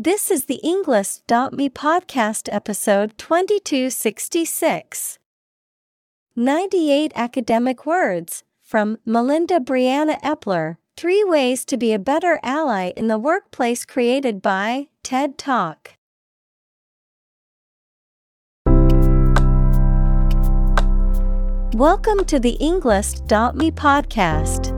This is the Englist.me podcast episode 2266. 98 academic words from Melinda Briana Epler Three Ways to Be a Better Ally in the Workplace created by TED Talk. Welcome to the Englist.me podcast.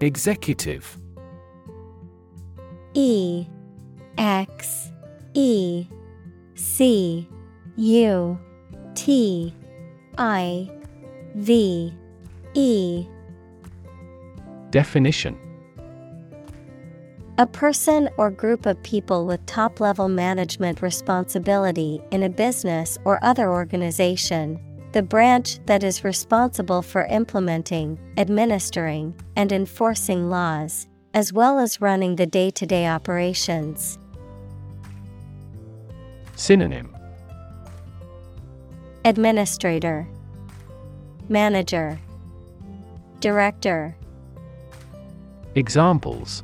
Executive. E X E C U T I V E. Definition. A person or group of people with top level management responsibility in a business or other organization, the branch that is responsible for implementing, administering, and enforcing laws, as well as running the day to day operations. Synonym Administrator, Manager, Director. Examples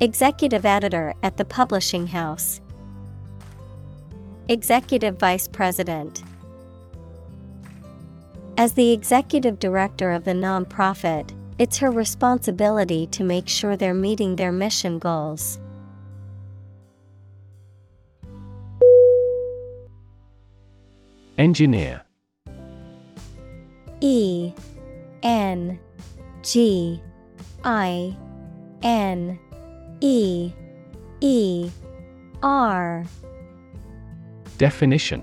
Executive editor at the publishing house. Executive vice president. As the executive director of the nonprofit, it's her responsibility to make sure they're meeting their mission goals. Engineer. E N G I N E E R. Definition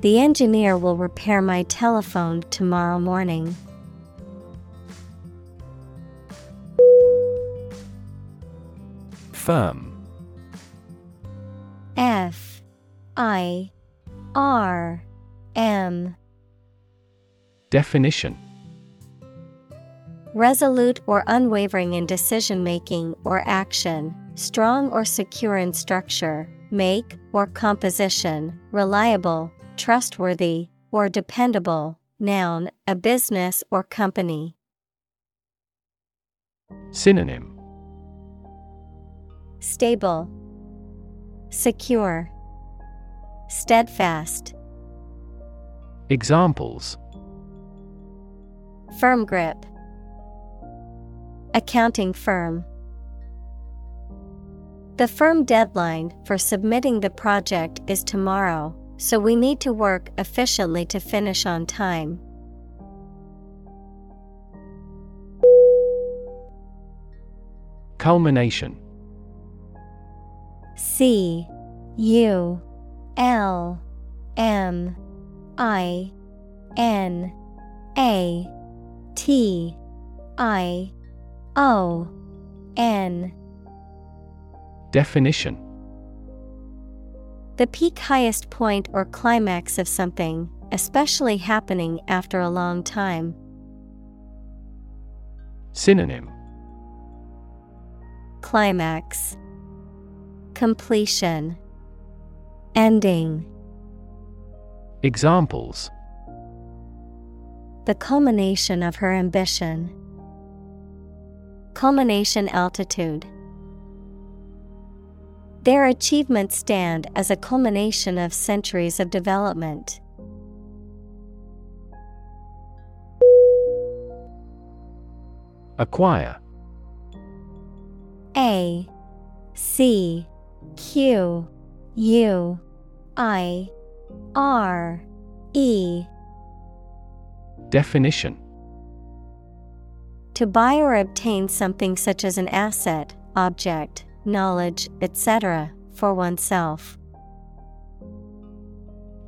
The engineer will repair my telephone tomorrow morning. Firm. F. I. R. M. Definition. Resolute or unwavering in decision making or action, strong or secure in structure, make or composition, reliable, trustworthy, or dependable. Noun, a business or company. Synonym Stable, Secure, Steadfast. Examples Firm grip. Accounting firm. The firm deadline for submitting the project is tomorrow, so we need to work efficiently to finish on time. Culmination. C U L M I N A T I O N. Definition The peak highest point or climax of something, especially happening after a long time. Synonym Climax, Completion, Ending. Examples The culmination of her ambition. Culmination altitude. Their achievements stand as a culmination of centuries of development. Acquire. A C Q U I R E. Definition. To buy or obtain something such as an asset, object, knowledge, etc., for oneself.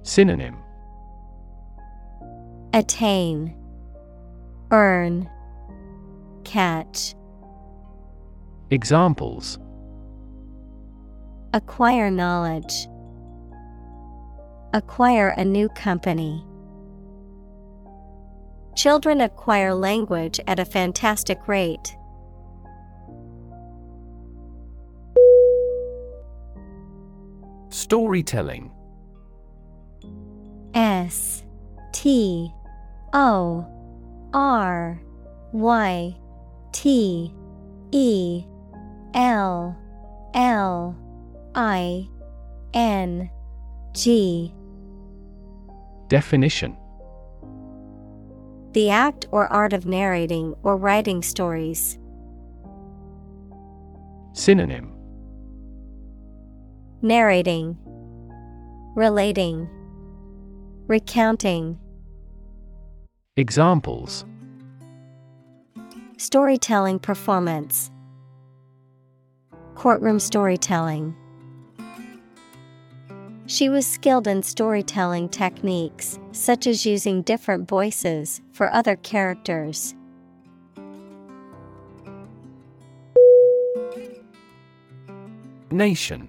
Synonym Attain, Earn, Catch. Examples Acquire knowledge. Acquire a new company. Children acquire language at a fantastic rate. Storytelling. S T O R Y T E L L I N G. Definition. The act or art of narrating or writing stories. Synonym. Narrating, Relating, Recounting. Examples Storytelling performance, Courtroom storytelling. She was skilled in storytelling techniques, such as using different voices for other characters. Nation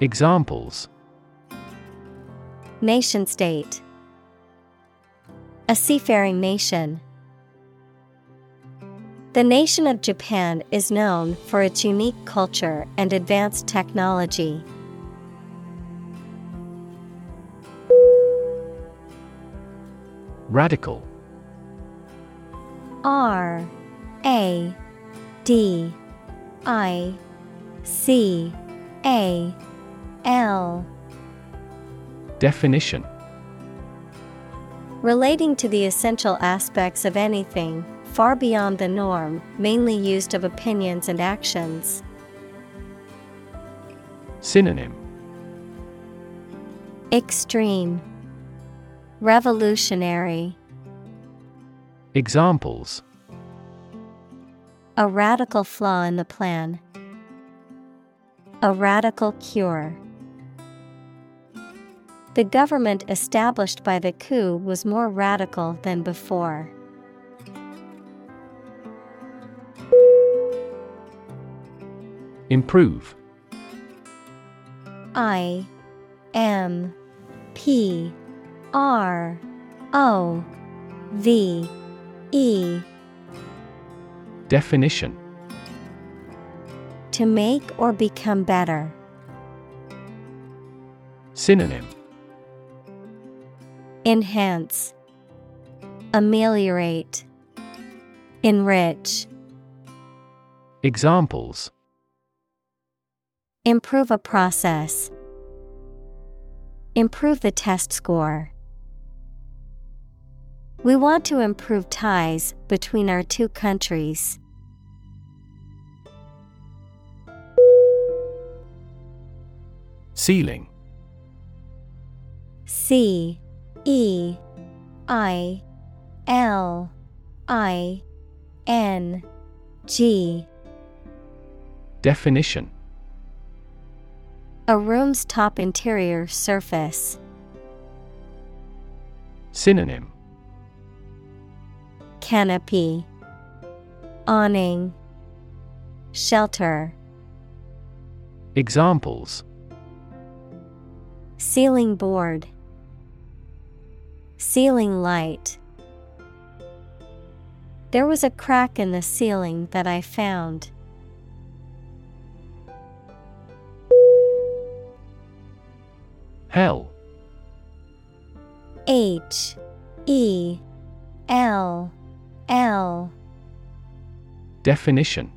Examples Nation state A seafaring nation. The nation of Japan is known for its unique culture and advanced technology. Radical R A D I C A L Definition Relating to the essential aspects of anything, far beyond the norm, mainly used of opinions and actions. Synonym Extreme Revolutionary Examples A radical flaw in the plan. A radical cure. The government established by the coup was more radical than before. Improve I M P R O V E Definition To make or become better. Synonym Enhance, Ameliorate, Enrich, Examples Improve a process. Improve the test score. We want to improve ties between our two countries. Ceiling C E I L I N G. Definition. A room's top interior surface. Synonym. Canopy, Awning, Shelter. Examples. Ceiling board, Ceiling light. There was a crack in the ceiling that I found. Hell H E L L Definition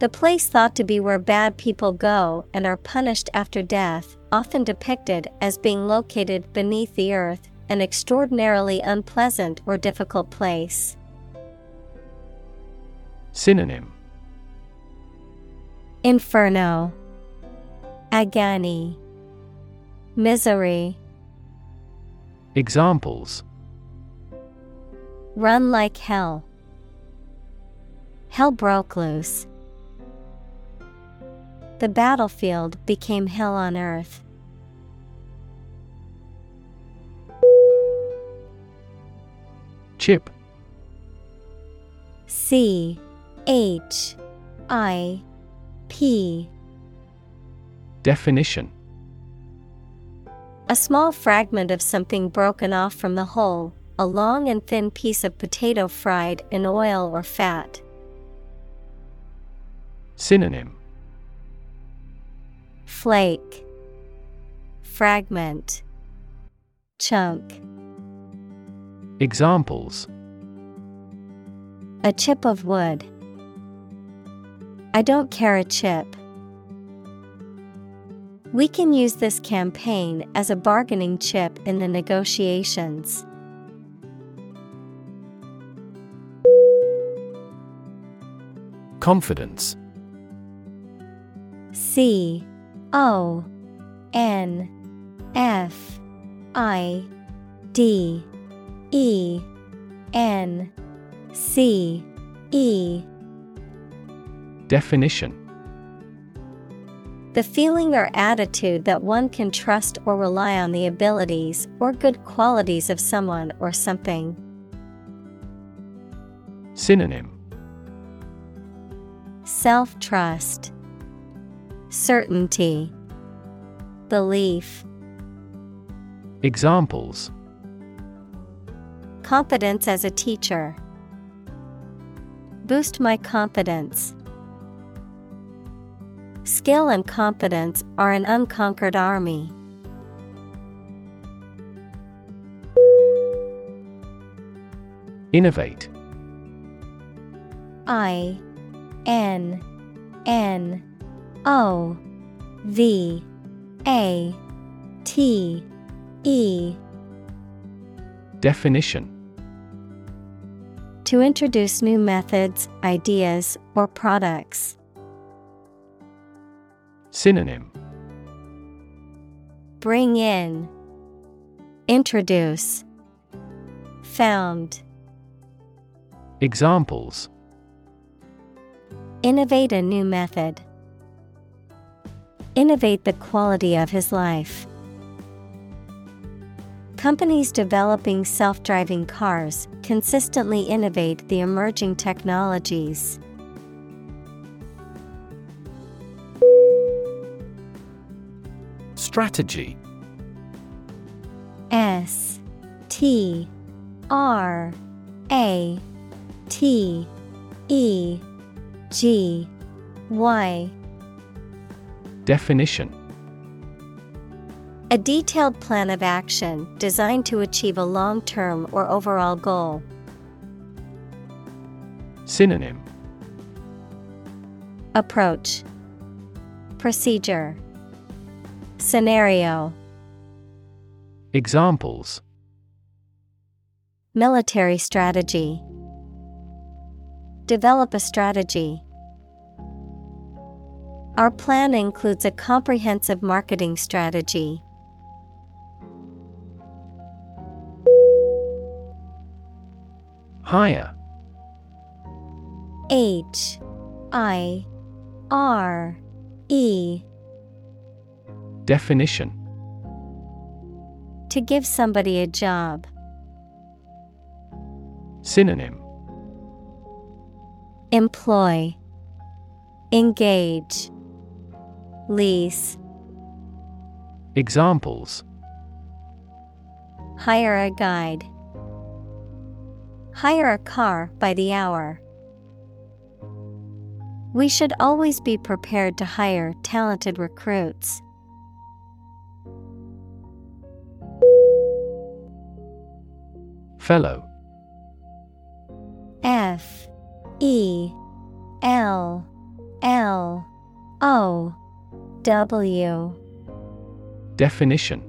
The place thought to be where bad people go and are punished after death, often depicted as being located beneath the earth, an extraordinarily unpleasant or difficult place. Synonym Inferno Agony Misery Examples Run like hell. Hell broke loose. The battlefield became hell on earth. Chip C H I P Definition A small fragment of something broken off from the whole, a long and thin piece of potato fried in oil or fat. Synonym Flake, Fragment, Chunk. Examples A chip of wood. I don't care a chip. We can use this campaign as a bargaining chip in the negotiations. Confidence C O N F I D E N C E. Definition. The feeling or attitude that one can trust or rely on the abilities or good qualities of someone or something. Synonym. Self trust, Certainty, Belief, Examples Confidence as a teacher. Boost my confidence. Skill and confidence are an unconquered army. Innovate I N N O V A T E Definition To introduce new methods, ideas, or products. Synonym Bring in, Introduce, Found. Examples Innovate a new method. Innovate the quality of his life. Companies developing self driving cars consistently innovate the emerging technologies. Strategy S T R A T E G Y Definition A detailed plan of action designed to achieve a long term or overall goal. Synonym Approach Procedure Scenario Examples Military strategy Develop a strategy. Our plan includes a comprehensive marketing strategy. Hire H I R E. Definition. To give somebody a job. Synonym. Employ, Engage, Lease. Examples Hire a guide. Hire a car by the hour. We should always be prepared to hire talented recruits. Fellow F E L L O W. Definition.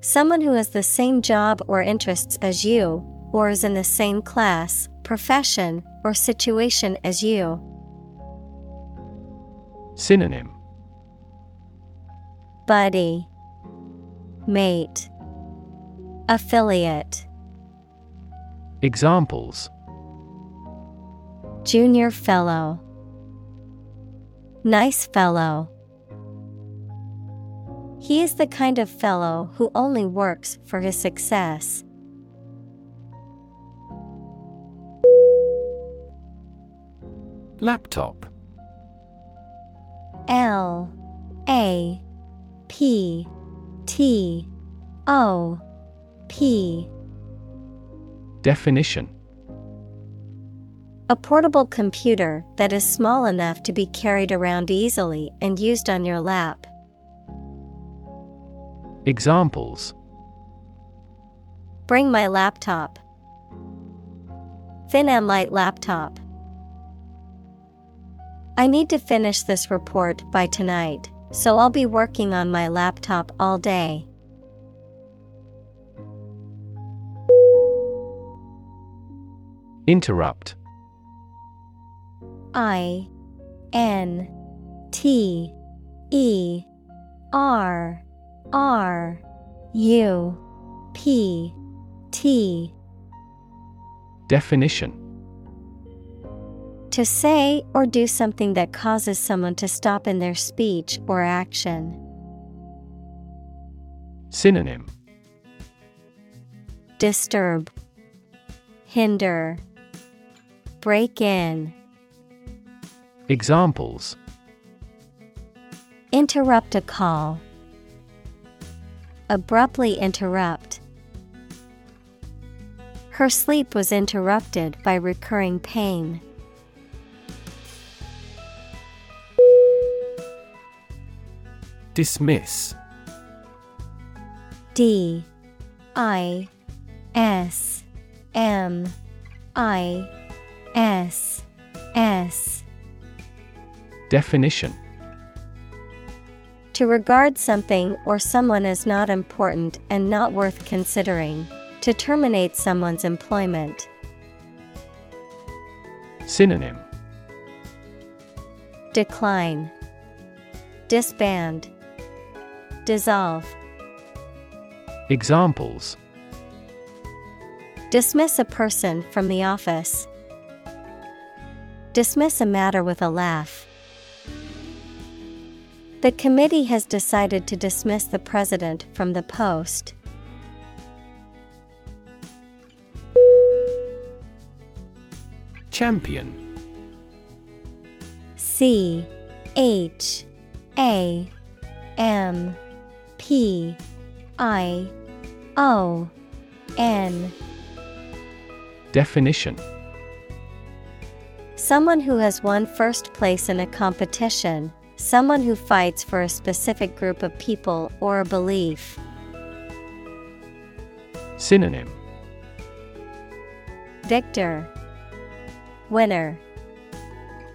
Someone who has the same job or interests as you, or is in the same class, profession, or situation as you. Synonym. Buddy, Mate, Affiliate, Examples. Junior Fellow, Nice Fellow. He is the kind of fellow who only works for his success. Laptop L A P T O P Definition A portable computer that is small enough to be carried around easily and used on your lap. Examples Bring my laptop. Thin and light laptop. I need to finish this report by tonight, so I'll be working on my laptop all day. Interrupt I N T E R R U P T. Definition. To say or do something that causes someone to stop in their speech or action. Synonym. Disturb, Hinder, Break in, Examples. Interrupt a call. Abruptly interrupt. Her sleep was interrupted by recurring pain. Dismiss. D. I. S. M. I. S. S Definition To regard something or someone as not important and not worth considering. To terminate someone's employment. Synonym Decline. Disband. Dissolve. Examples Dismiss a person from the office. Dismiss a matter with a laugh. The committee has decided to dismiss the president from the post. Champion. C H A M P I O N. Definition. Someone who has won first place in a competition, someone who fights for a specific group of people or a belief. Synonym Victor, Winner,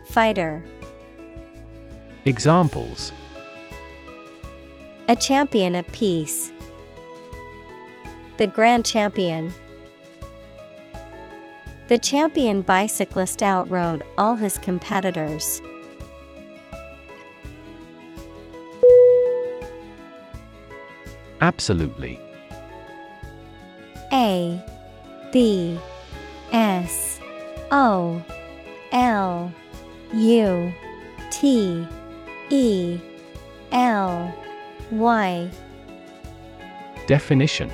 Fighter. Examples A champion of peace. The grand champion. The champion bicyclist outrode all his competitors. Absolutely. A B S O L U T E L Y. Definition.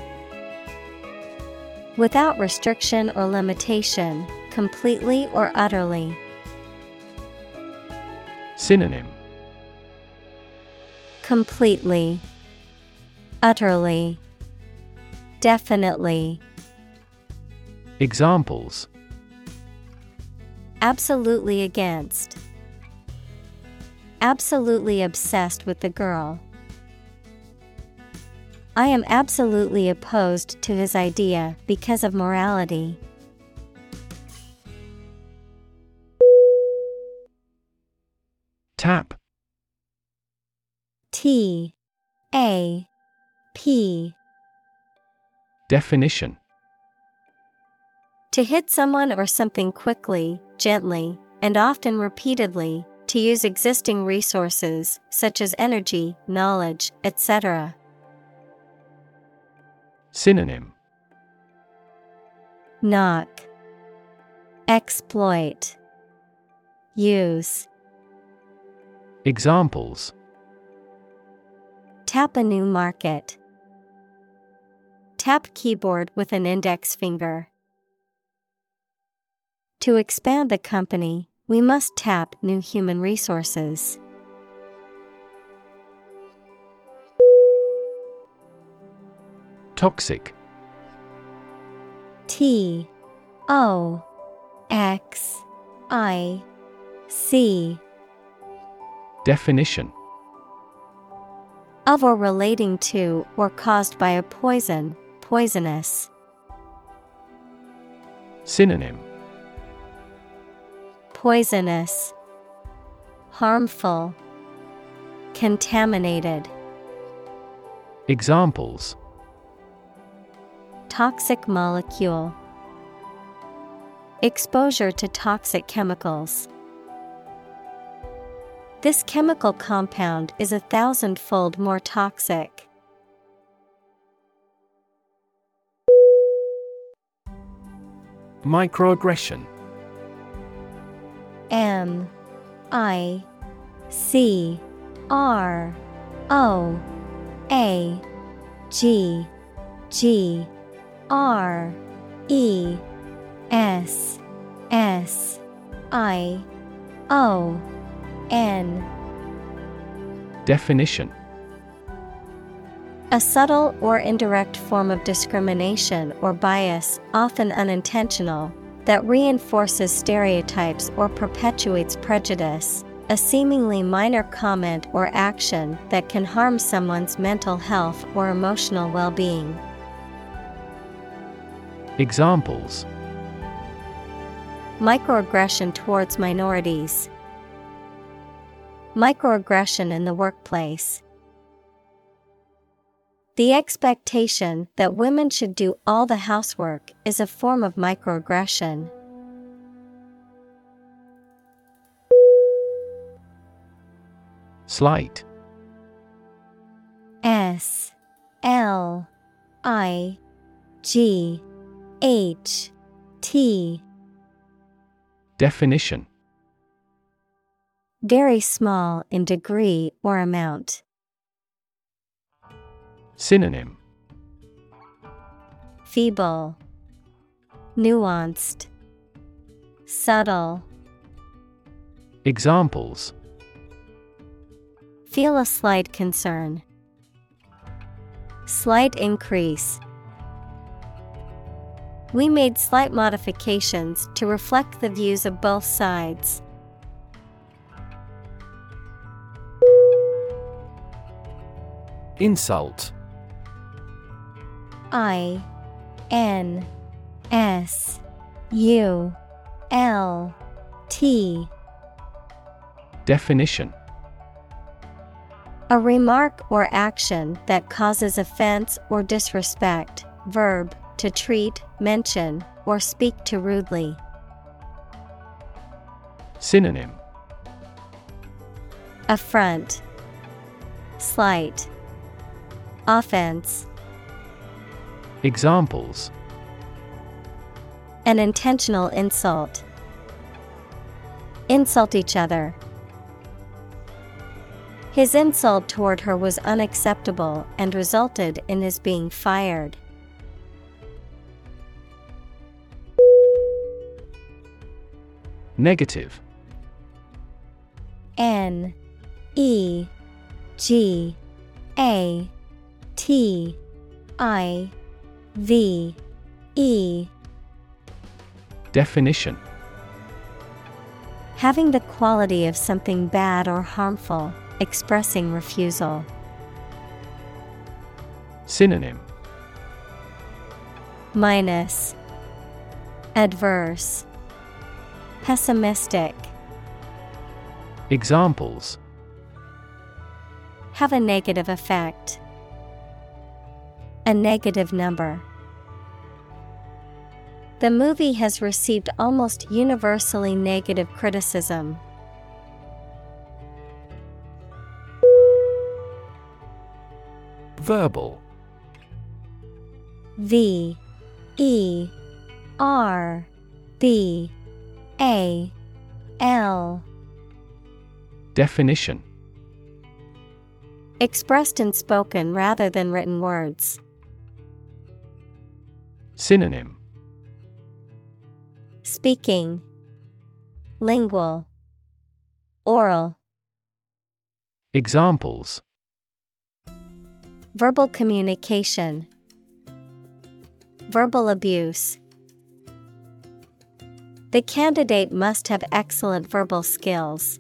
Without restriction or limitation, completely or utterly. Synonym. Completely, utterly, definitely. Examples Absolutely against. Absolutely obsessed with the girl. I am absolutely opposed to his idea because of morality. Tap T A P Definition To hit someone or something quickly, gently, and often repeatedly, to use existing resources, such as energy, knowledge, etc. Synonym Knock, Exploit, Use. Examples Tap a new market. Tap keyboard with an index finger. To expand the company, we must tap new human resources. Toxic T O X I C Definition of or relating to or caused by a poison, poisonous. Synonym Poisonous, Harmful, Contaminated. Examples Toxic molecule, Exposure to toxic chemicals. This chemical compound is a thousandfold more toxic. Microaggression. M I C R O A G G R E S S I O N. Definition A subtle or indirect form of discrimination or bias, often unintentional, that reinforces stereotypes or perpetuates prejudice. A seemingly minor comment or action that can harm someone's mental health or emotional well being. Examples Microaggression towards minorities. Microaggression in the workplace. The expectation that women should do all the housework is a form of microaggression. Slight S L I G H T Definition Very small in degree or amount. Synonym Feeble, Nuanced, Subtle. Examples Feel a slight concern. Slight increase. We made slight modifications to reflect the views of both sides. Insult I N S U L T Definition A remark or action that causes offense or disrespect. Verb to treat, mention, or speak to rudely. Synonym Affront, Slight, Offense. Examples An intentional insult. Insult each other. His insult toward her was unacceptable and resulted in his being fired. Negative N E G A T I V E. Definition. Having the quality of something bad or harmful, expressing refusal. Synonym. Minus. Adverse. Pessimistic. Examples. Have a negative effect. A negative number. The movie has received almost universally negative criticism. Verbal V E R B A L Definition Expressed in spoken rather than written words. Synonym. Speaking. Lingual. Oral. Examples. Verbal communication. Verbal abuse. The candidate must have excellent verbal skills.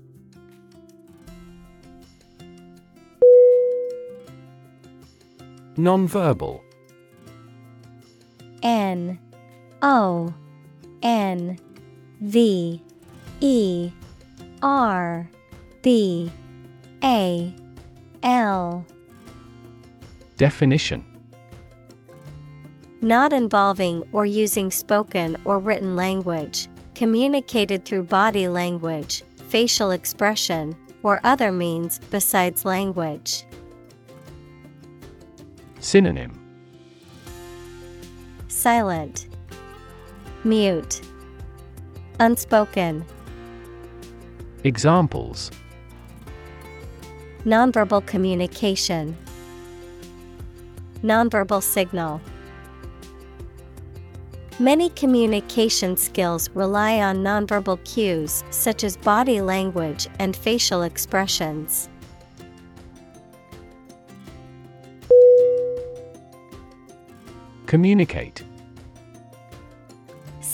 Nonverbal N O N V E R B A L. Definition. Not involving or using spoken or written language, communicated through body language, facial expression, or other means besides language. Synonym Silent, Mute, Unspoken. Examples Nonverbal communication. Nonverbal signal. Many communication skills rely on nonverbal cues such as body language and facial expressions. Communicate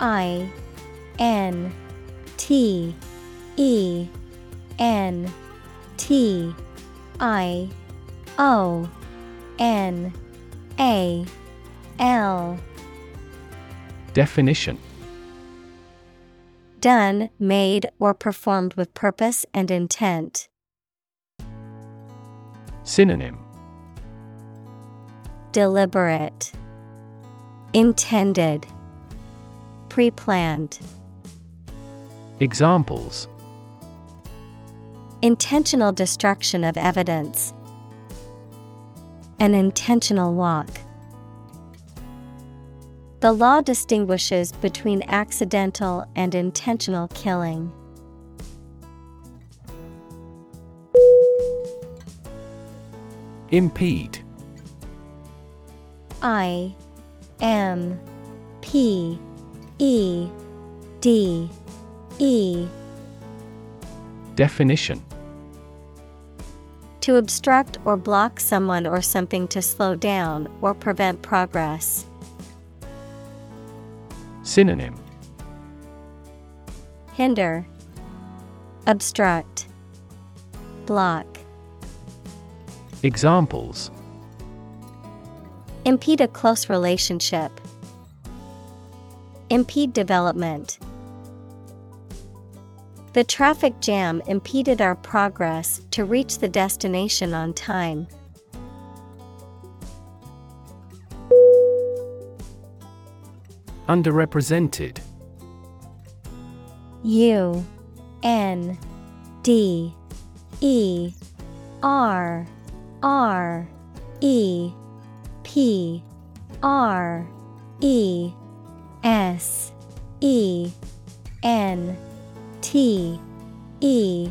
I N T E N T I O N A L. Definition. Done, made, or performed with purpose and intent. Synonym. Deliberate, Intended, Pre planned. Examples Intentional destruction of evidence. An intentional walk. The law distinguishes between accidental and intentional killing. Impede I M P E D E Definition To obstruct or block someone or something to slow down or prevent progress. Synonym Hinder, Obstruct, Block. Examples Impede a close relationship. Impede development. The traffic jam impeded our progress to reach the destination on time. Underrepresented U N D E R R E P R E S E N T E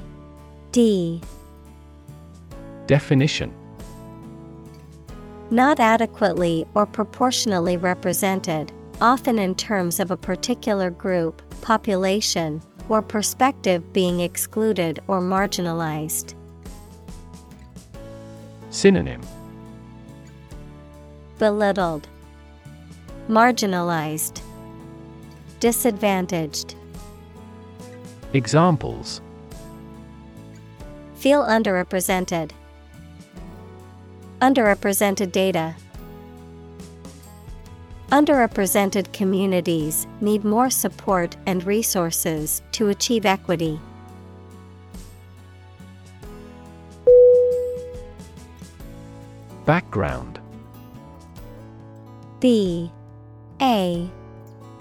D. Definition. Not adequately or proportionally represented, often in terms of a particular group, population, or perspective being excluded or marginalized. Synonym. Belittled, Marginalized, Disadvantaged. Examples Feel underrepresented. Underrepresented data. Underrepresented communities need more support and resources to achieve equity. Background B A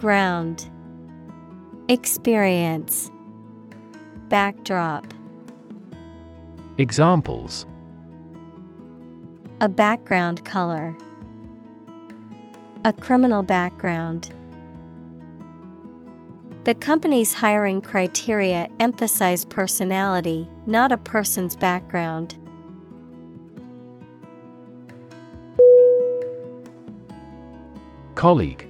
Ground Experience Backdrop Examples A background color. A criminal background. The company's hiring criteria emphasize personality, not a person's background. Colleague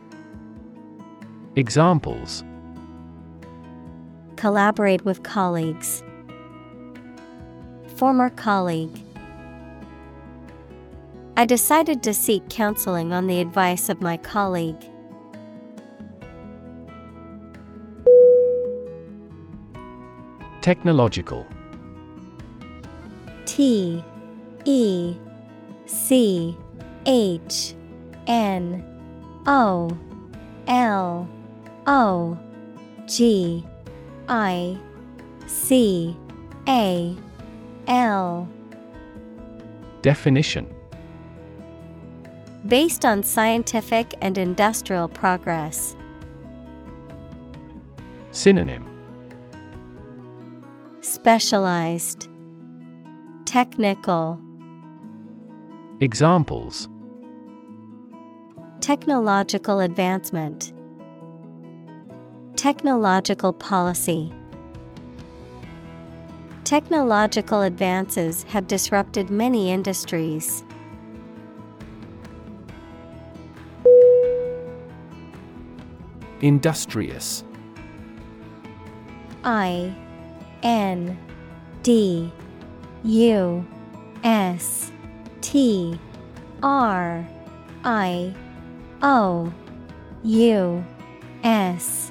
Examples Collaborate with colleagues. Former colleague. I decided to seek counseling on the advice of my colleague. Technological T E C H N O L O G I C A L. Definition. Based on scientific and industrial progress. Synonym. Specialized. Technical. Examples. Technological advancement Technological policy. Technological advances have disrupted many industries. Industrious. I N D U S T R I O U S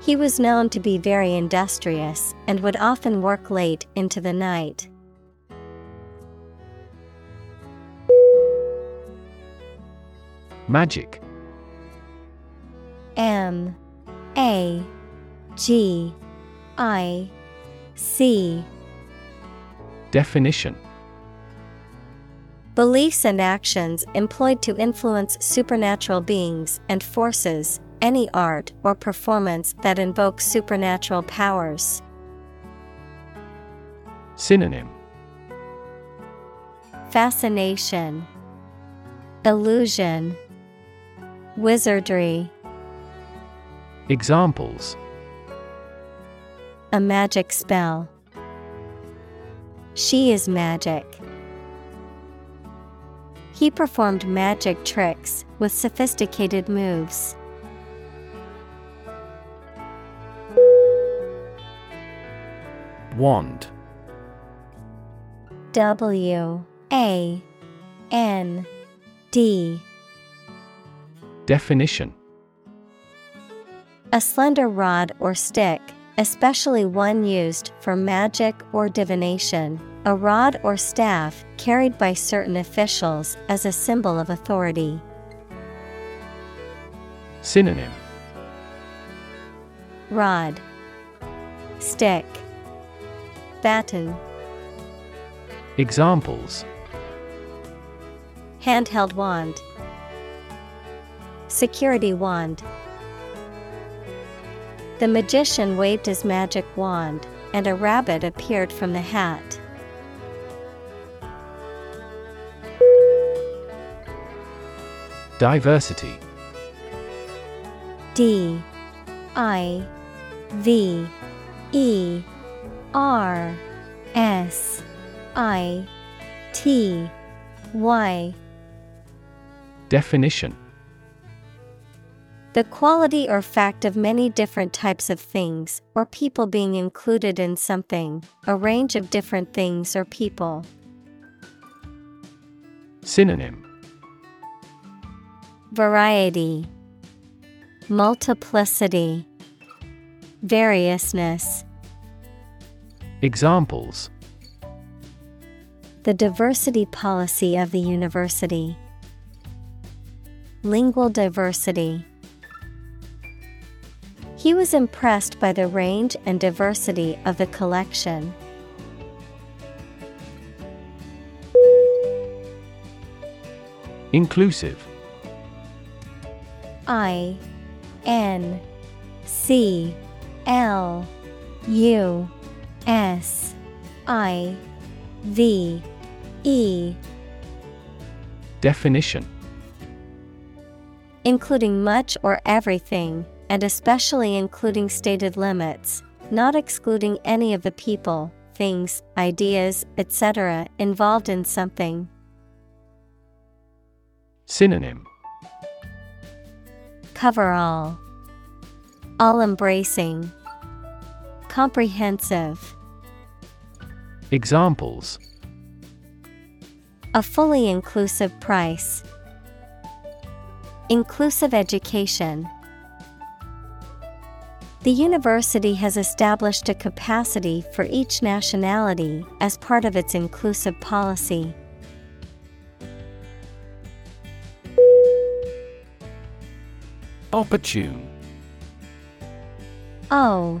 He was known to be very industrious and would often work late into the night. Magic. M. A. G. I. C. Definition. Beliefs and actions employed to influence supernatural beings and forces, any art or performance that invokes supernatural powers. Synonym Fascination, Illusion, Wizardry. Examples A magic spell. She is magic. He performed magic tricks with sophisticated moves. Wand. W A N D. Definition. A slender rod or stick, especially one used for magic or divination, a rod or staff carried by certain officials as a symbol of authority. Synonym. Rod, Stick, Baton. Examples Handheld wand. Security wand. The magician waved his magic wand, and a rabbit appeared from the hat. Diversity D I V E R S I T Y. Definition. The quality or fact of many different types of things or people being included in something, a range of different things or people. Synonym. Variety, Multiplicity, Variousness. Examples The diversity policy of the university. Lingual diversity. He was impressed by the range and diversity of the collection. Inclusive I N C L U S I V E Definition Including much or everything, and especially including stated limits, not excluding any of the people, things, ideas, etc., involved in something. Synonym Cover all, all embracing, comprehensive. Examples A fully inclusive price. Inclusive education. The university has established a capacity for each nationality as part of its inclusive policy. Opportune O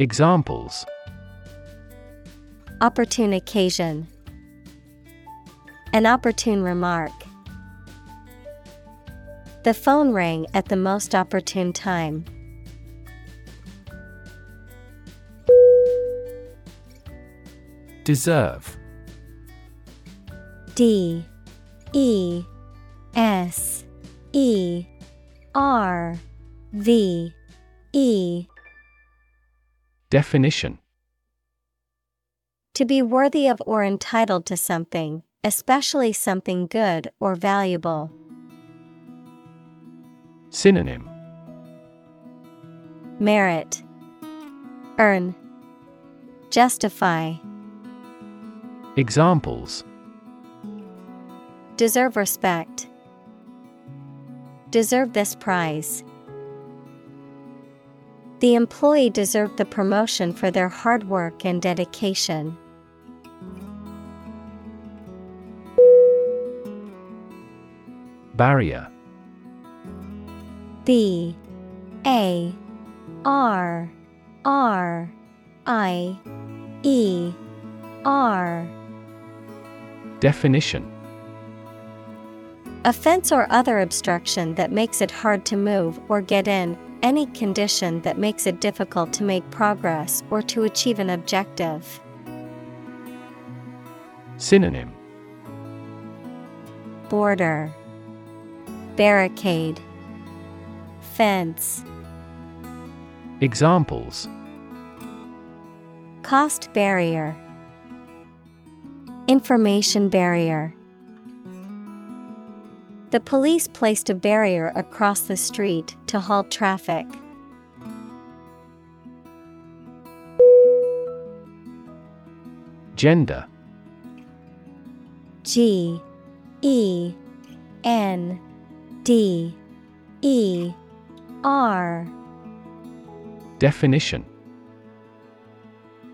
Examples Opportune occasion. An opportune remark. The phone rang at the most opportune time. Deserve. D E S E R V E Definition To be worthy of or entitled to something, especially something good or valuable. Synonym Merit Earn Justify Examples Deserve respect. Deserve this prize. The employee deserved the promotion for their hard work and dedication. Barrier. B. A. R. R. I. E. R. Definition. A fence or other obstruction that makes it hard to move or get in, any condition that makes it difficult to make progress or to achieve an objective. Synonym. Border. Barricade. Fence. Examples. Cost barrier. Information barrier The police placed a barrier across the street to halt traffic. Gender. G E N D E R. Definition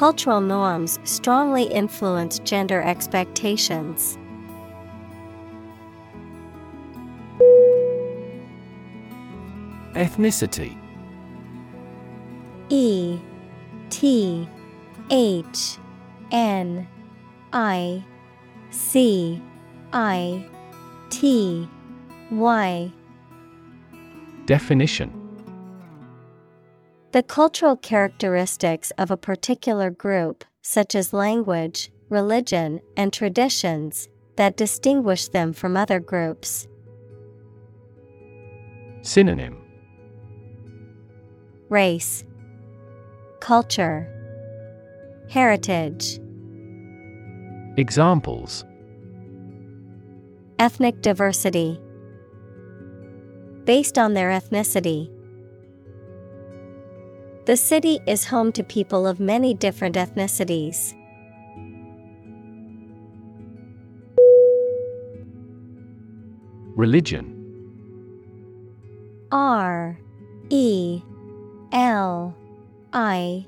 Cultural norms strongly influence gender expectations. Ethnicity. E T H N I C I T Y. Definition The cultural characteristics of a particular group, such as language, religion, and traditions, that distinguish them from other groups. Synonym Race, Culture, Heritage, Examples Ethnic diversity. Based on their ethnicity. The city is home to people of many different ethnicities. Religion. R E L I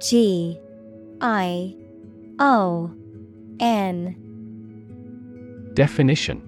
G I O N. Definition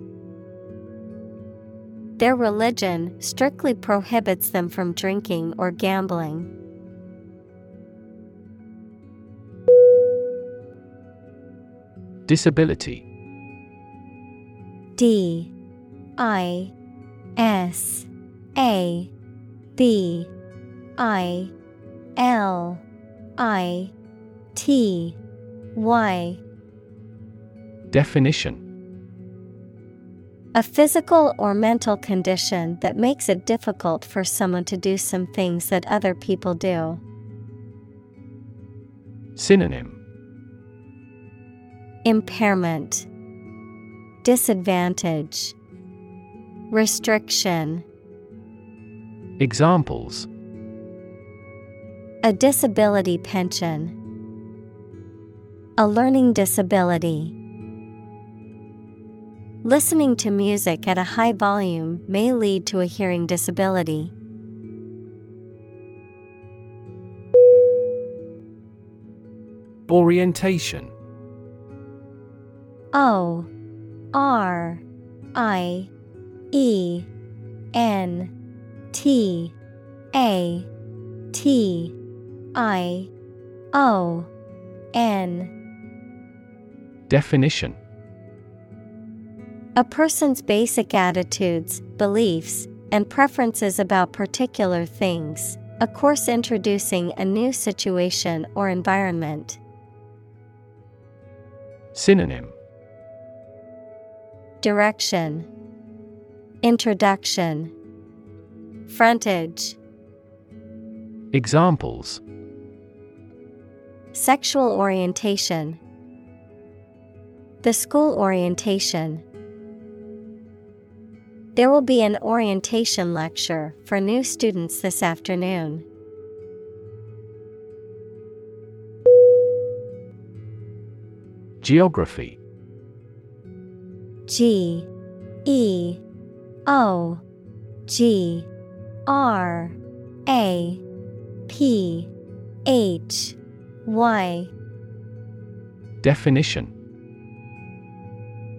Their religion strictly prohibits them from drinking or gambling. Disability. D. I. S. A. B. I. L. I. T. Y. Definition A physical or mental condition that makes it difficult for someone to do some things that other people do. Synonym Impairment, Disadvantage, Restriction. Examples A disability pension, A learning disability. Listening to music at a high volume may lead to a hearing disability. Orientation. O R I E N T A T I O N. Definition A person's basic attitudes, beliefs, and preferences about particular things, a course introducing a new situation or environment. Synonym. Direction. Introduction. Frontage. Examples. Sexual orientation. The school orientation There will be an orientation lecture for new students this afternoon. Geography. G E O G R A P H Y. Definition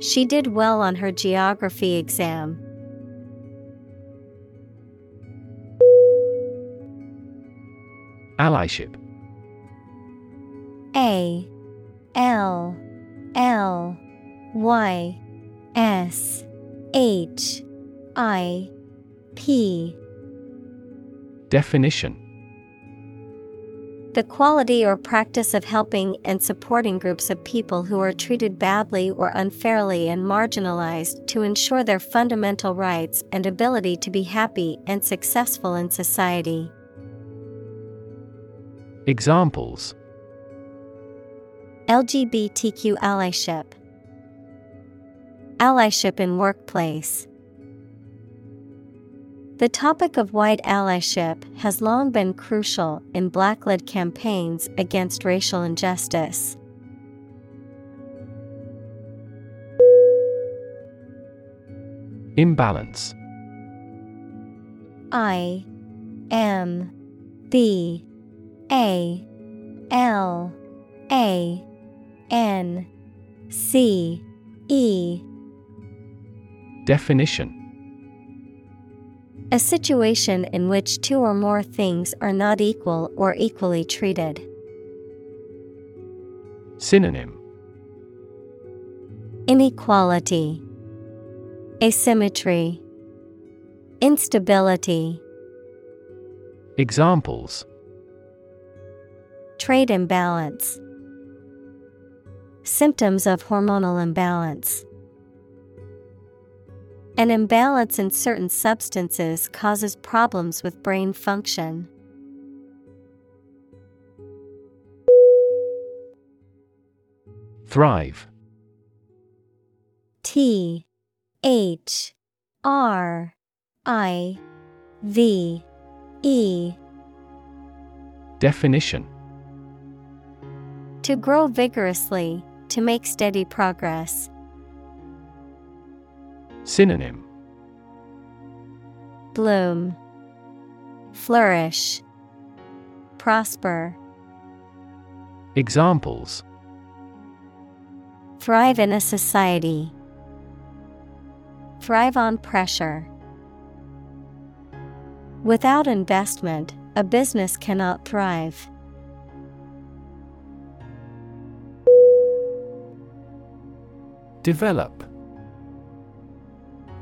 She did well on her geography exam. Allyship. A L L Y S H I P. Definition The quality or practice of helping and supporting groups of people who are treated badly or unfairly and marginalized to ensure their fundamental rights and ability to be happy and successful in society. Examples LGBTQ allyship, allyship in workplace. The topic of white allyship has long been crucial in black led campaigns against racial injustice. Imbalance. I M B A L A N C E. Definition A situation in which two or more things are not equal or equally treated. Synonym Inequality, Asymmetry, Instability, Examples Trade imbalance, Symptoms of hormonal imbalance. An imbalance in certain substances causes problems with brain function. Thrive T H R I V E Definition To grow vigorously, to make steady progress. Synonym Bloom, Flourish, Prosper. Examples Thrive in a society. thrive on pressure. Without investment, a business cannot thrive. Develop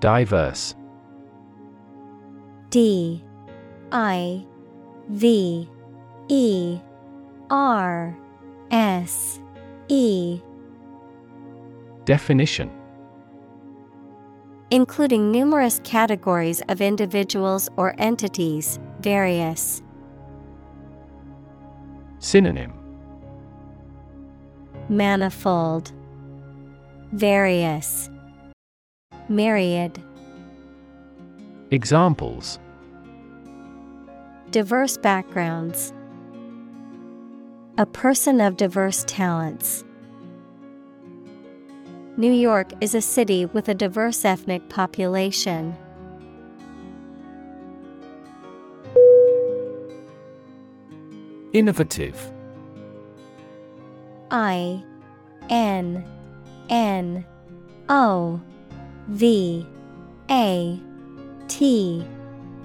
Diverse. D I V E R S E. Definition. Including numerous categories of individuals or entities, various. Synonym. Manifold, Various, Myriad. Examples Diverse backgrounds. A person of diverse talents. New York is a city with a diverse ethnic population. Innovative I N N O V A T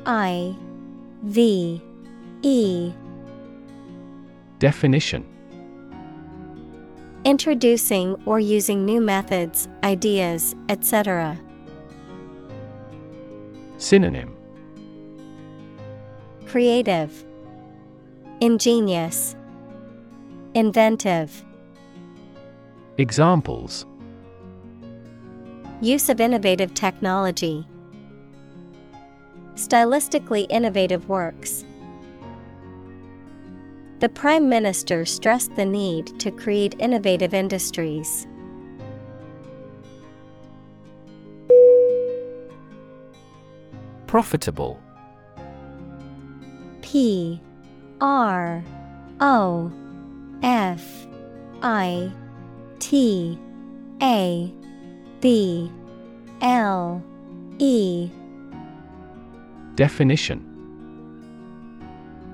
I V E. Definition. Introducing or using new methods, ideas, etc. Synonym. Creative, Ingenious, Inventive. Examples Use of innovative technology. Stylistically innovative works. The Prime Minister stressed the need to create innovative industries. Profitable P R O F I T A B L E Definition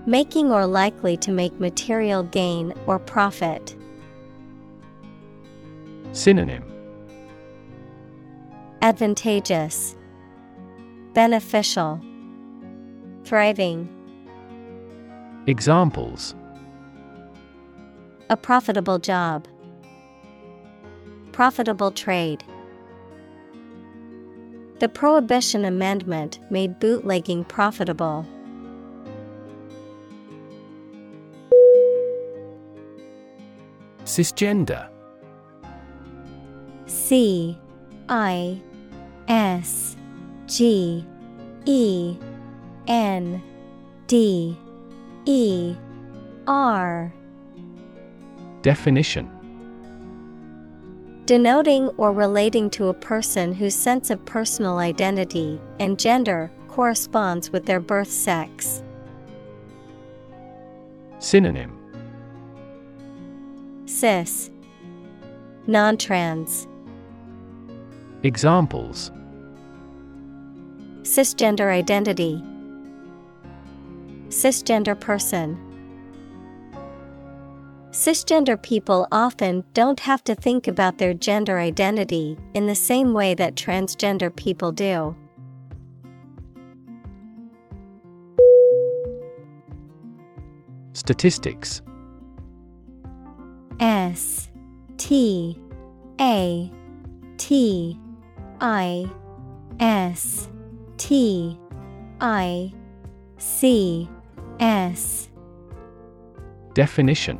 Making or likely to make material gain or profit. Synonym Advantageous, Beneficial, Thriving. Examples A profitable job. Profitable trade. The Prohibition Amendment made bootlegging profitable. Cisgender. C I S G E N D E R. Definition Denoting or relating to a person whose sense of personal identity and gender corresponds with their birth sex. Synonym. Cis. Non-trans. Examples. Cisgender identity. Cisgender person Cisgender people often don't have to think about their gender identity in the same way that transgender people do. Statistics. S T A T I S T I C S. Definition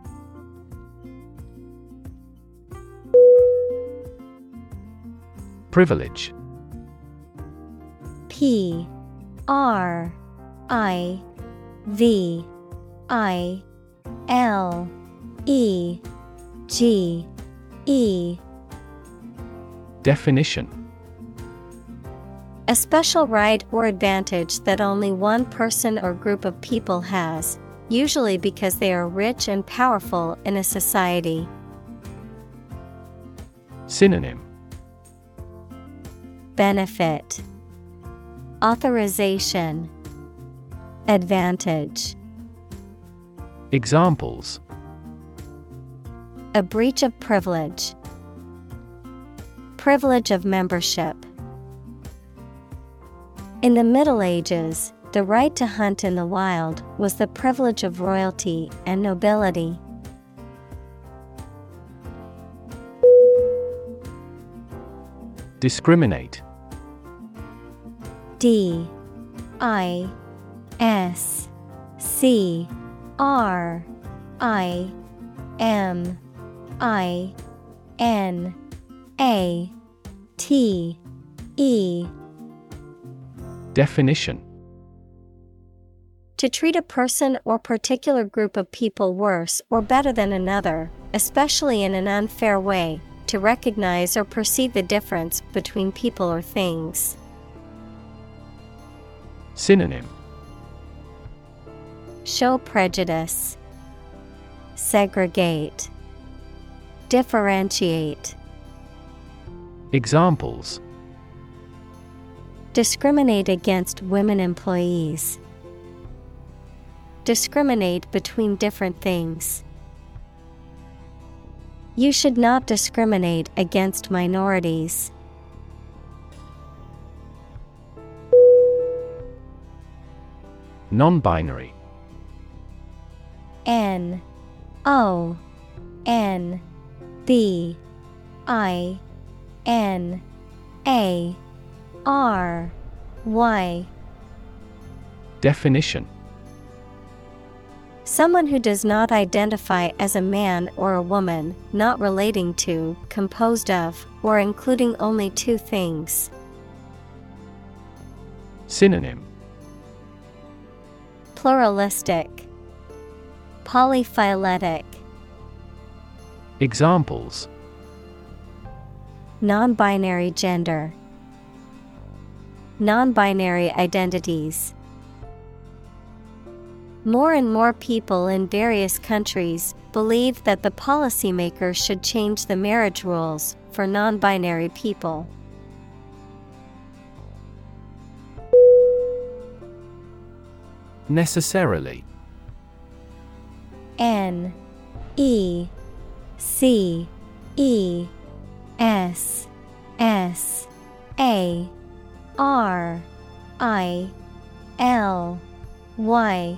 Privilege. P R I V I L E G E. Definition. A special right or advantage that only one person or group of people has, usually because they are rich and powerful in a society. Synonym Benefit Authorization Advantage Examples A breach of privilege. Privilege of membership. In the Middle Ages, the right to hunt in the wild was the privilege of royalty and nobility. Discriminate. D I S C R I M I N A T E. Definition. To treat a person or particular group of people worse or better than another, especially in an unfair way, to recognize or perceive the difference between people or things. Synonym Show prejudice, segregate, differentiate. Examples Discriminate against women employees. Discriminate between different things. You should not discriminate against minorities. Non binary N O N B I N A R Y. Definition Someone who does not identify as a man or a woman, not relating to, composed of, or including only two things. Synonym. Pluralistic, Polyphyletic, Examples. Non binary gender, Non binary identities. More and more people in various countries believe that the policymakers should change the marriage rules for non binary people. Necessarily N E C E S S A R I L Y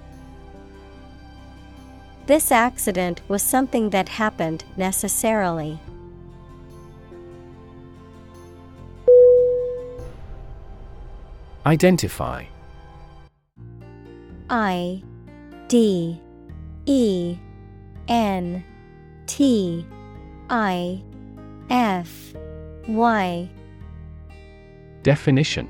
This accident was something that happened necessarily. Identify. I D E N T I F Y. Definition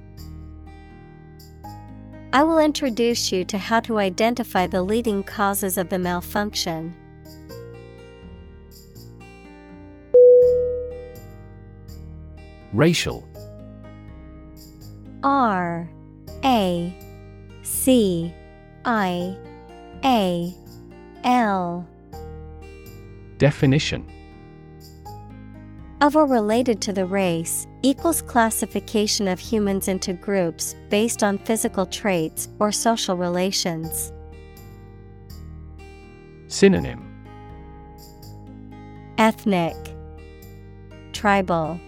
I will introduce you to how to identify the leading causes of the malfunction. Racial. R A C I A L. Definition. Of or related to the race equals classification of humans into groups based on physical traits or social relations. Synonym Ethnic, Tribal,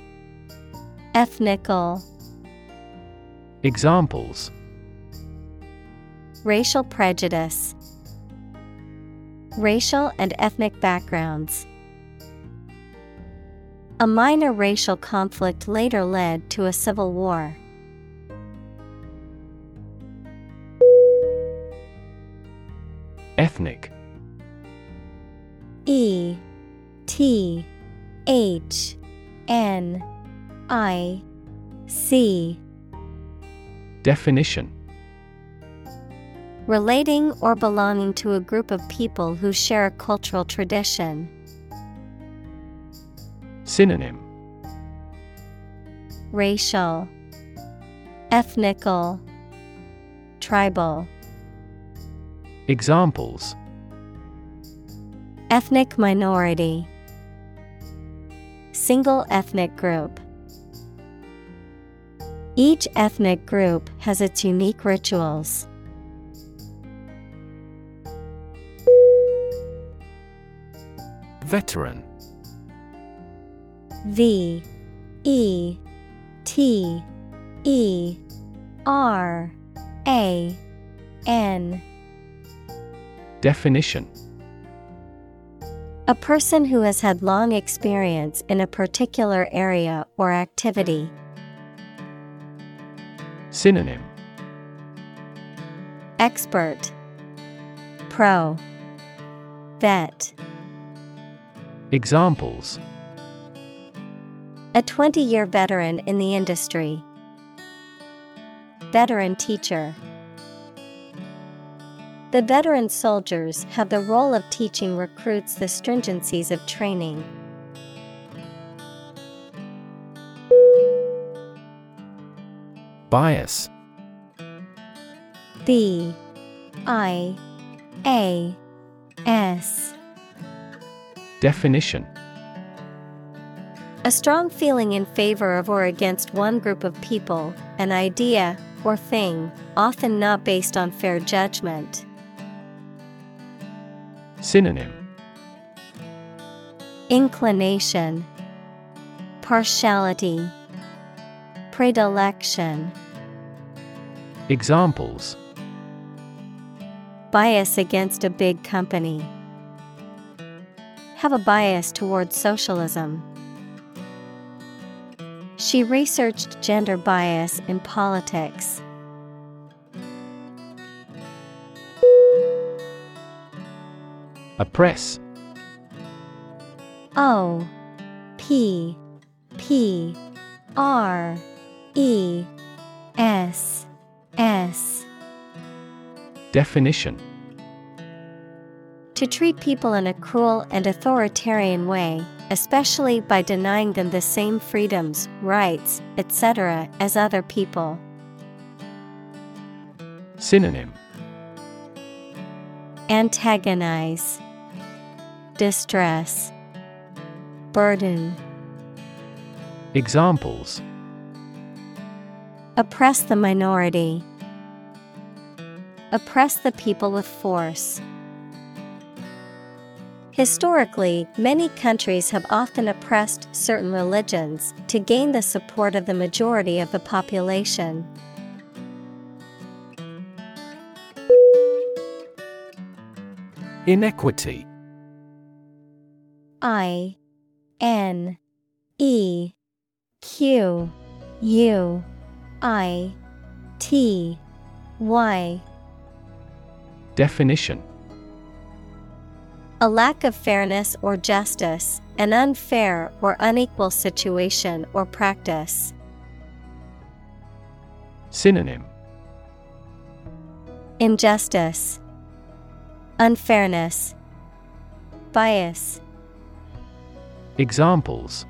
Ethnical. Examples Racial prejudice, Racial and ethnic backgrounds. A minor racial conflict later led to a civil war. Ethnic E T H N I C Definition Relating or belonging to a group of people who share a cultural tradition. Synonym Racial, Ethnical, Tribal. Examples Ethnic minority, Single ethnic group. Each ethnic group has its unique rituals. Veteran V E T E R A N. Definition. A person who has had long experience in a particular area or activity. Synonym. Expert. Pro. Vet. Examples A 20 year veteran in the industry. Veteran teacher. The veteran soldiers have the role of teaching recruits the stringencies of training. Bias B I A S Definition A strong feeling in favor of or against one group of people, an idea, or thing, often not based on fair judgment. Synonym Inclination, Partiality, Predilection. Examples Bias against a big company. Have a bias towards socialism. She researched gender bias in politics. Oppress O P P R E S S. Definition. To treat people in a cruel and authoritarian way, especially by denying them the same freedoms, rights, etc., as other people. Synonym Antagonize, Distress, Burden. Examples Oppress the minority. Oppress the people with force. Historically, many countries have often oppressed certain religions to gain the support of the majority of the population. Inequity. I N E Q U I T Y. Definition A lack of fairness or justice, an unfair or unequal situation or practice. Synonym Injustice, Unfairness, Bias. Examples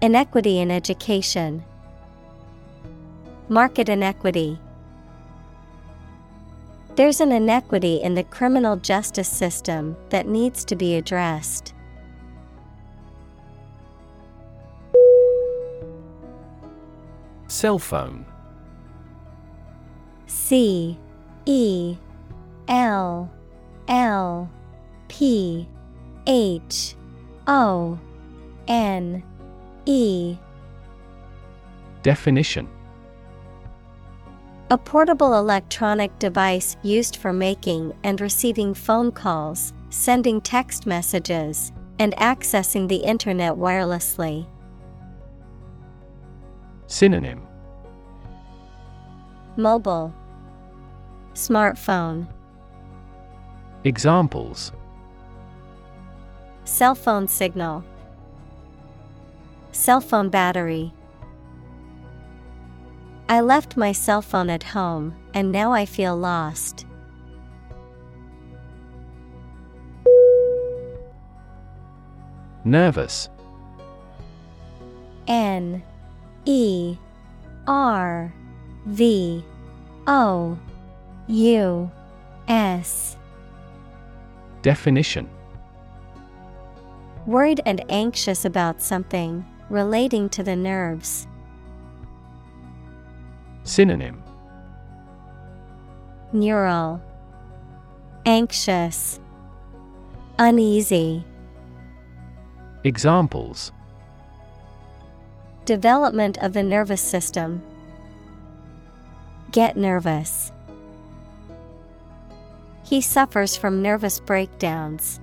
Inequity in education, Market inequity. There's an inequity in the criminal justice system that needs to be addressed. Cell phone. C E L L P H O N E. Definition A portable electronic device used for making and receiving phone calls, sending text messages, and accessing the Internet wirelessly. Synonym. Mobile. Smartphone. Examples. Cell phone signal. Cell phone battery I left my cell phone at home and now I feel lost. Nervous N E R V O U S Definition Worried and anxious about something relating to the nerves. Synonym Neural Anxious Uneasy Examples Development of the nervous system. Get nervous. He suffers from nervous breakdowns.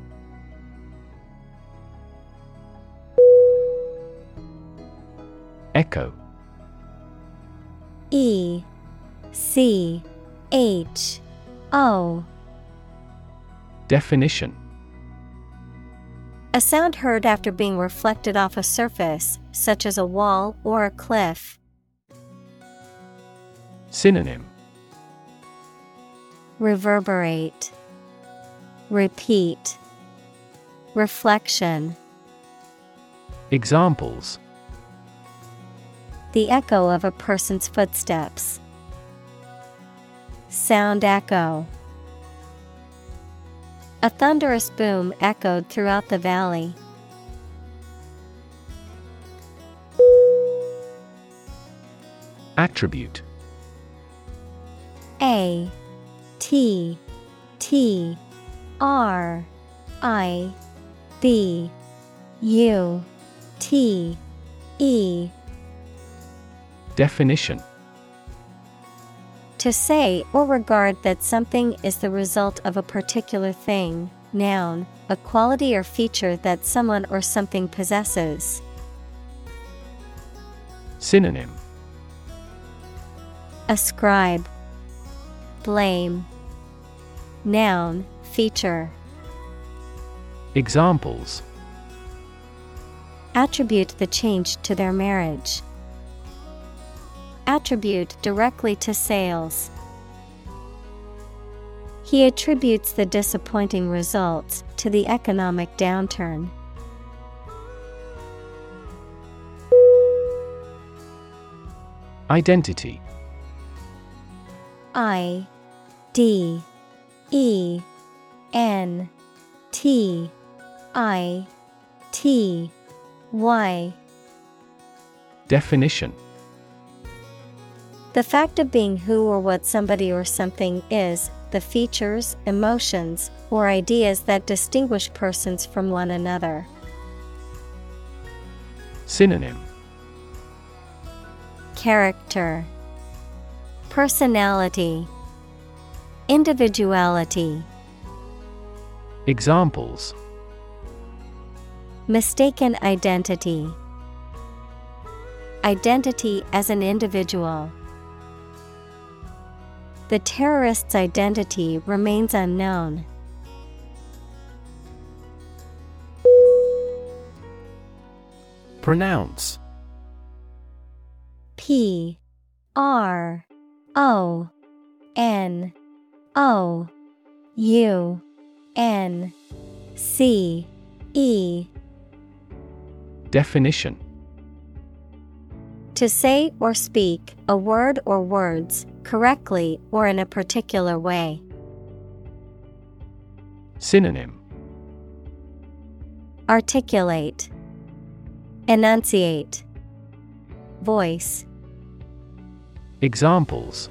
Echo E C H O. Definition. A sound heard after being reflected off a surface, such as a wall or a cliff. Synonym. Reverberate, Repeat, Reflection. Examples The echo of a person's footsteps. Sound echo. A thunderous boom echoed throughout the valley. Attribute A T T R I B U T E Definition To say or regard that something is the result of a particular thing, noun, a quality or feature that someone or something possesses. Synonym Ascribe, Blame, Noun, feature. Examples Attribute the change to their marriage. Attribute directly to sales. He attributes the disappointing results to the economic downturn. Identity I D E N T I T Y Definition The fact of being who or what somebody or something is, the features, emotions, or ideas that distinguish persons from one another. Synonym Character, Personality, Individuality. Examples Mistaken identity. Identity as an individual. The terrorist's identity remains unknown. Pronounce. P R O N O U N C E. Definition. To say or speak a word or words correctly or in a particular way. Synonym Articulate, Enunciate, Voice. Examples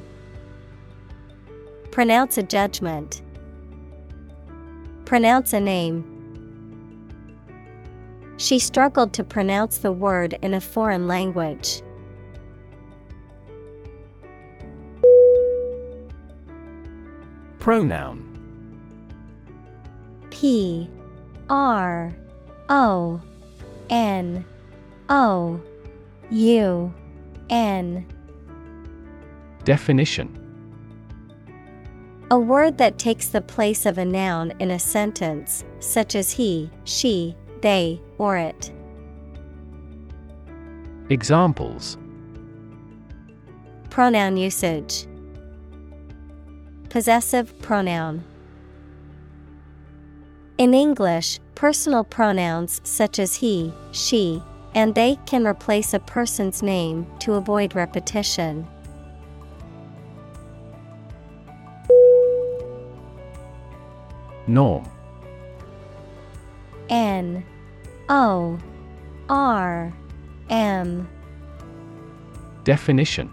Pronounce a judgment. Pronounce a name. She struggled to pronounce the word in a foreign language. Pronoun. P R O N O U N. Definition. A word that takes the place of a noun in a sentence, such as he, she, they, or it. Examples. Pronoun usage Possessive pronoun. In English, personal pronouns such as he, she, and they can replace a person's name to avoid repetition. Norm. N. O. R. M. Definition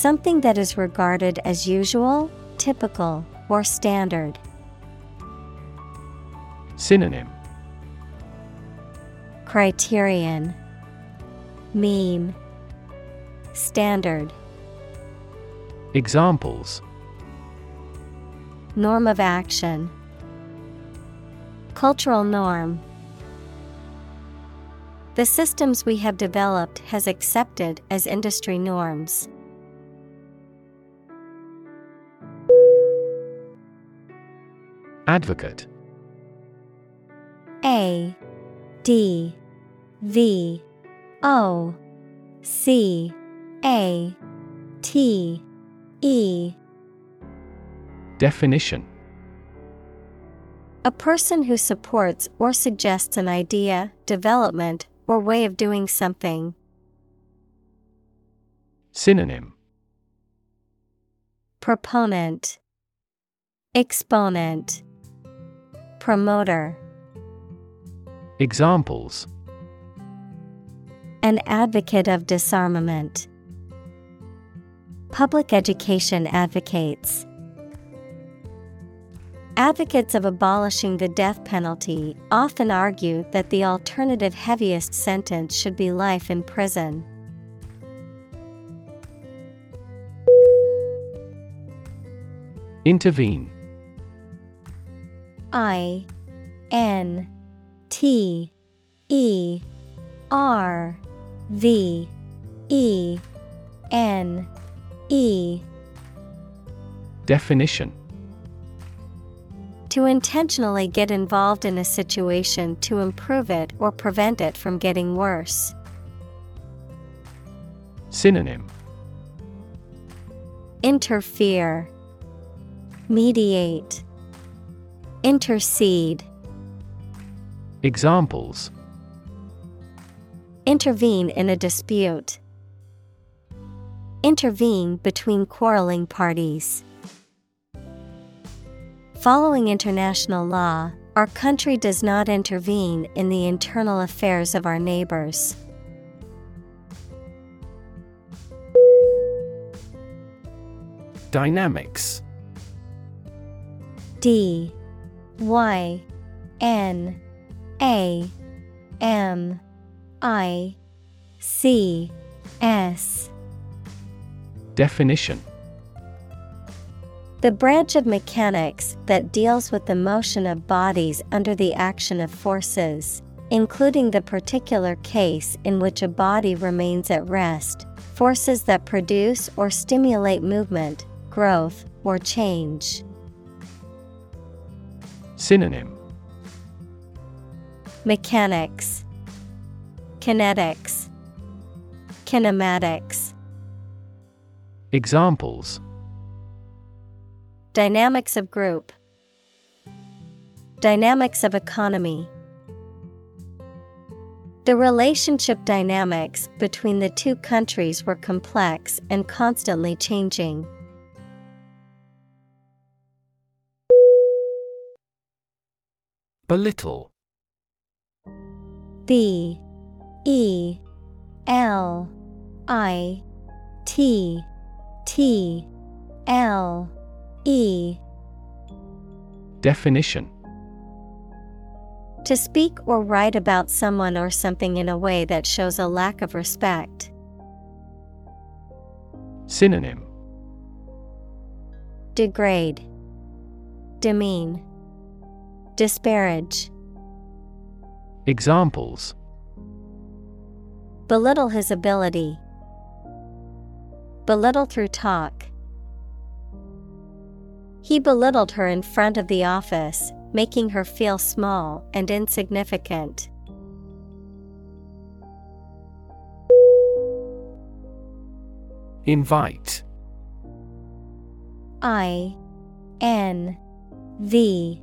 Something that is regarded as usual, typical, or standard. Synonym. Criterion. Mean Standard. Examples. Norm of action. Cultural norm. The systems we have developed has accepted as industry norms. Advocate. A D V O C A T E. Definition. A person who supports or suggests an idea, development, or way of doing something. Synonym. Proponent. Exponent Promoter Examples An advocate of disarmament. Public education advocates. Advocates of abolishing the death penalty often argue that the alternative heaviest sentence should be life in prison. Intervene I N T E R V E N E. Definition. To intentionally get involved in a situation to improve it or prevent it from getting worse. Synonym. Interfere, Mediate, Intercede. Examples Intervene in a dispute. Intervene between quarreling parties. Following international law, our country does not intervene in the internal affairs of our neighbors. Dynamics D Y N A M I C S Definition The branch of mechanics that deals with the motion of bodies under the action of forces, including the particular case in which a body remains at rest, forces that produce or stimulate movement, growth, or change. Synonym Mechanics, Kinetics, Kinematics. Examples Dynamics of group, Dynamics of economy. The relationship dynamics between the two countries were complex and constantly changing. Belittle. B E L I T T L E. Definition. To speak or write about someone or something in a way that shows a lack of respect. Synonym. Degrade, Demean, Disparage. Examples Belittle his ability. Belittle through talk. He belittled her in front of the office, making her feel small and insignificant. Invite I N V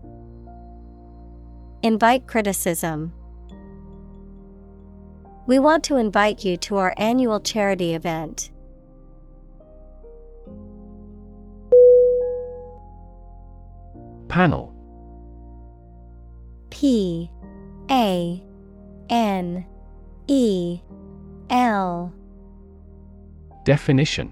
Invite criticism. We want to invite you to our annual charity event. Panel P A N E L Definition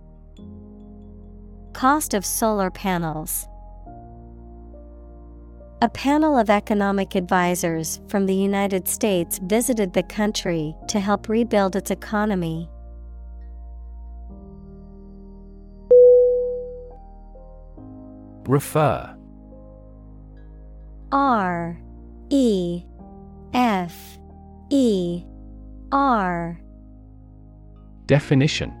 Cost of solar panels. A panel of economic advisors from the United States visited the country to help rebuild its economy. Refer. R. E. F. E. R. Definition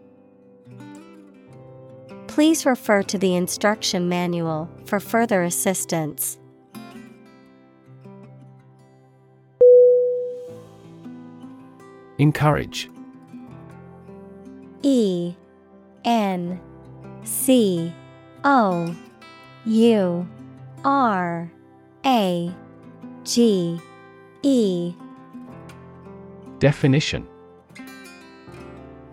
Please refer to the instruction manual for further assistance. Encourage. E N C O U R A G E. Definition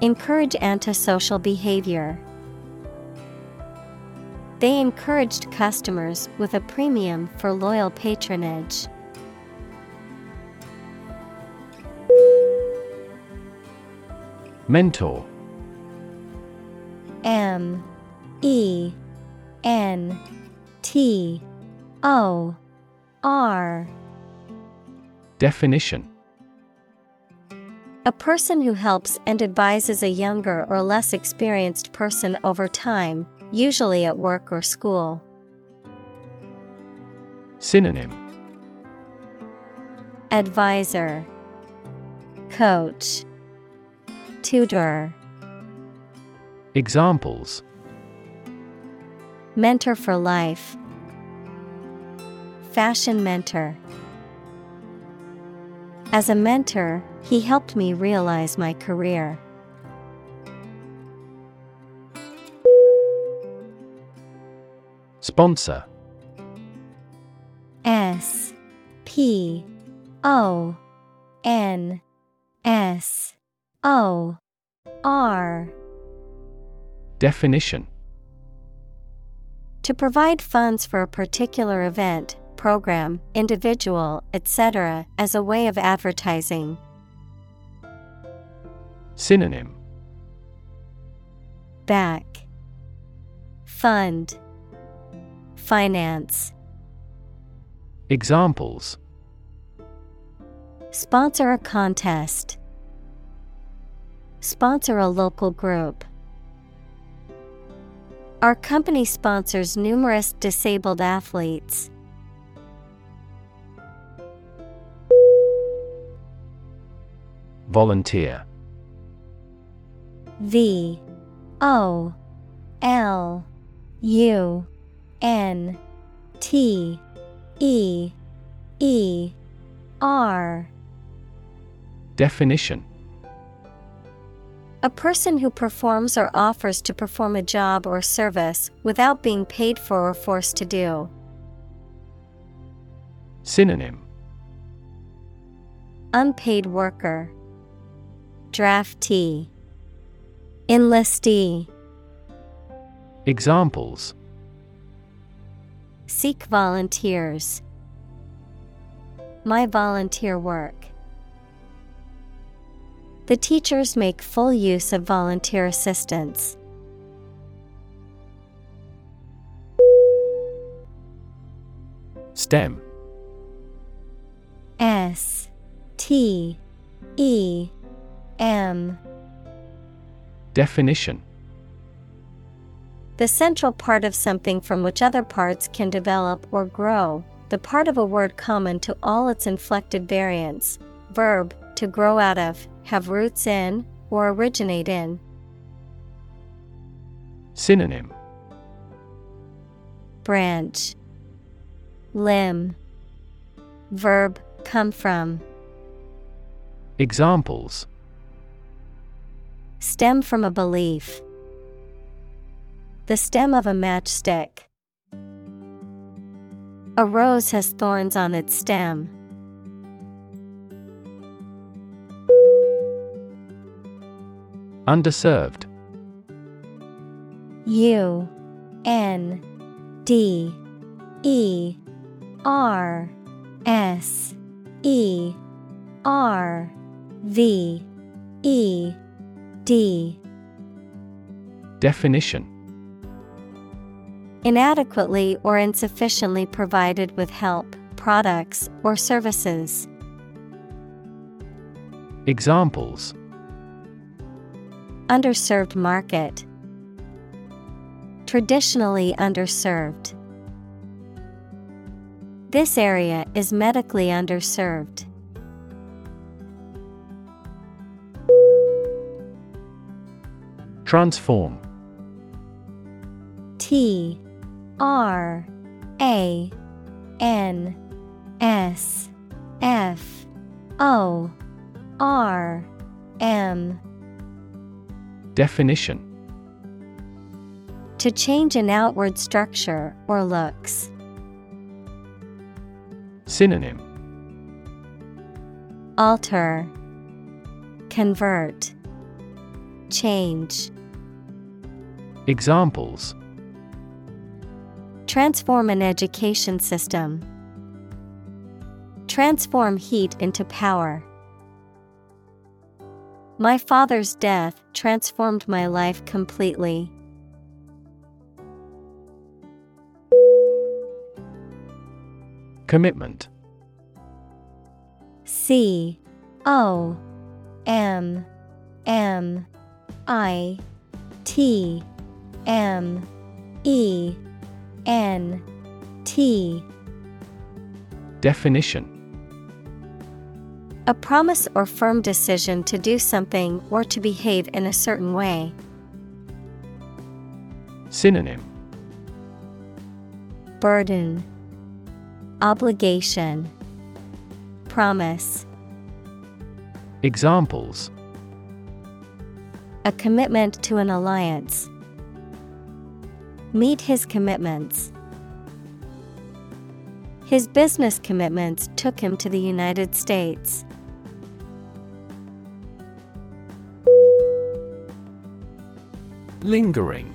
Encourage antisocial behavior. They encouraged customers with a premium for loyal patronage. Mentor M E N T O R Definition A person who helps and advises a younger or less experienced person over time, usually at work or school. Synonym. Advisor. Coach. Tutor. Examples. Mentor for life. Fashion mentor As a mentor, he helped me realize my career. Sponsor. S P O N S O R. Definition. To provide funds for a particular event, program, individual, etc., as a way of advertising. Synonym Back Fund Finance Examples Sponsor a contest. Sponsor a local group. Our company sponsors numerous disabled athletes. Volunteer V O L U N T E E R Definition A person who performs or offers to perform a job or service without being paid for or forced to do. Synonym Unpaid worker. Draftee. Enlistee. Examples Seek volunteers. My volunteer work. The teachers make full use of volunteer assistance. STEM S T E M. Definition. The central part of something from which other parts can develop or grow, the part of a word common to all its inflected variants. Verb, to grow out of, have roots in, or originate in. Synonym. Branch, Limb, Verb, come from. Examples Stem from a belief. The stem of a matchstick. A rose has thorns on its stem. Underserved U N D E R S E R V E D Definition Inadequately or insufficiently provided with help, products, or services. Examples Underserved market. Traditionally underserved. This area is medically underserved. Transform. T R A N S F O R M. Definition. To change an outward structure or looks. Synonym. Alter, Convert, Change. Examples Transform an education system. Transform heat into power. My father's death transformed my life completely. Commitment C O M M I T M E N T. Definition. A promise or firm decision to do something or to behave in a certain way. Synonym. Burden. Obligation. Promise. Examples. A commitment to an alliance. Meet his commitments. His business commitments took him to the United States. Lingering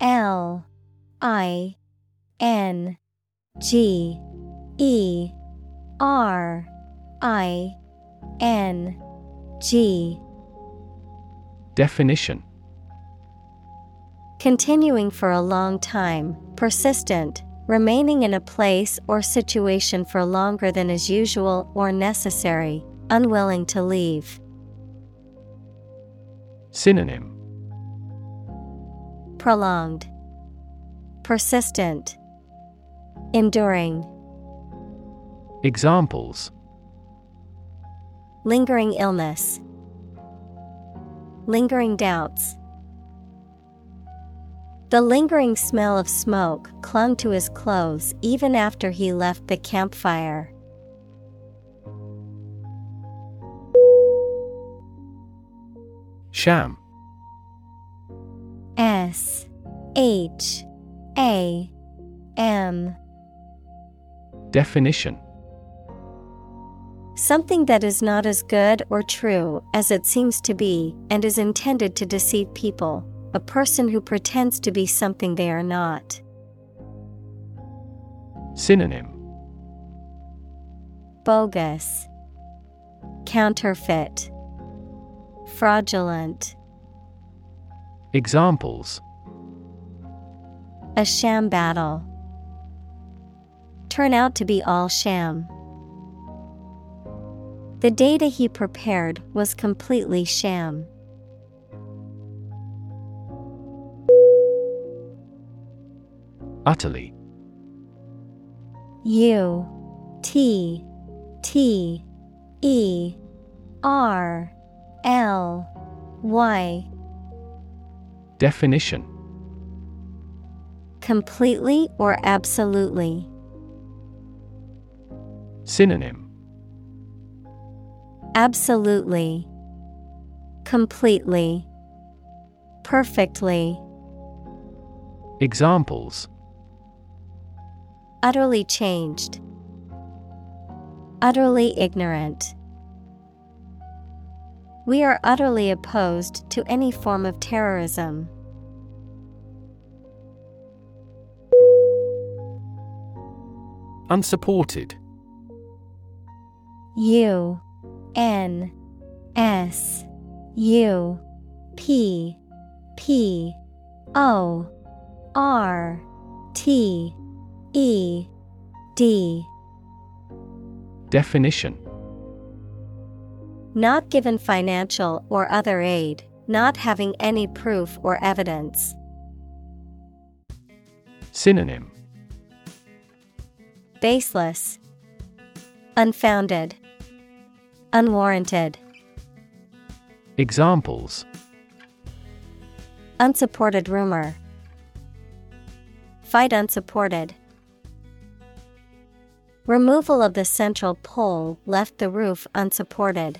L I N G E R I N G Definition Continuing for a long time, persistent, remaining in a place or situation for longer than is usual or necessary, unwilling to leave. Synonym. Prolonged, Persistent, Enduring, Examples. Lingering illness, Lingering doubts. The lingering smell of smoke clung to his clothes even after he left the campfire. Sham. S H A M. Definition. Something that is not as good or true as it seems to be and is intended to deceive people, a person who pretends to be something they are not. Synonym Bogus, Counterfeit, Fraudulent, Examples a sham battle. Turn out to be all sham. The data he prepared was completely sham. Utterly U T T E R L Y Definition Completely or absolutely. Synonym Absolutely. Completely. Perfectly. Examples Utterly changed. Utterly ignorant. We are utterly opposed to any form of terrorism. Unsupported U N S U P P O R T E D Definition Not given financial or other aid, not having any proof or evidence. Synonym Baseless, Unfounded, Unwarranted. Examples Unsupported rumor. Fight unsupported. Removal of the central pole left the roof unsupported.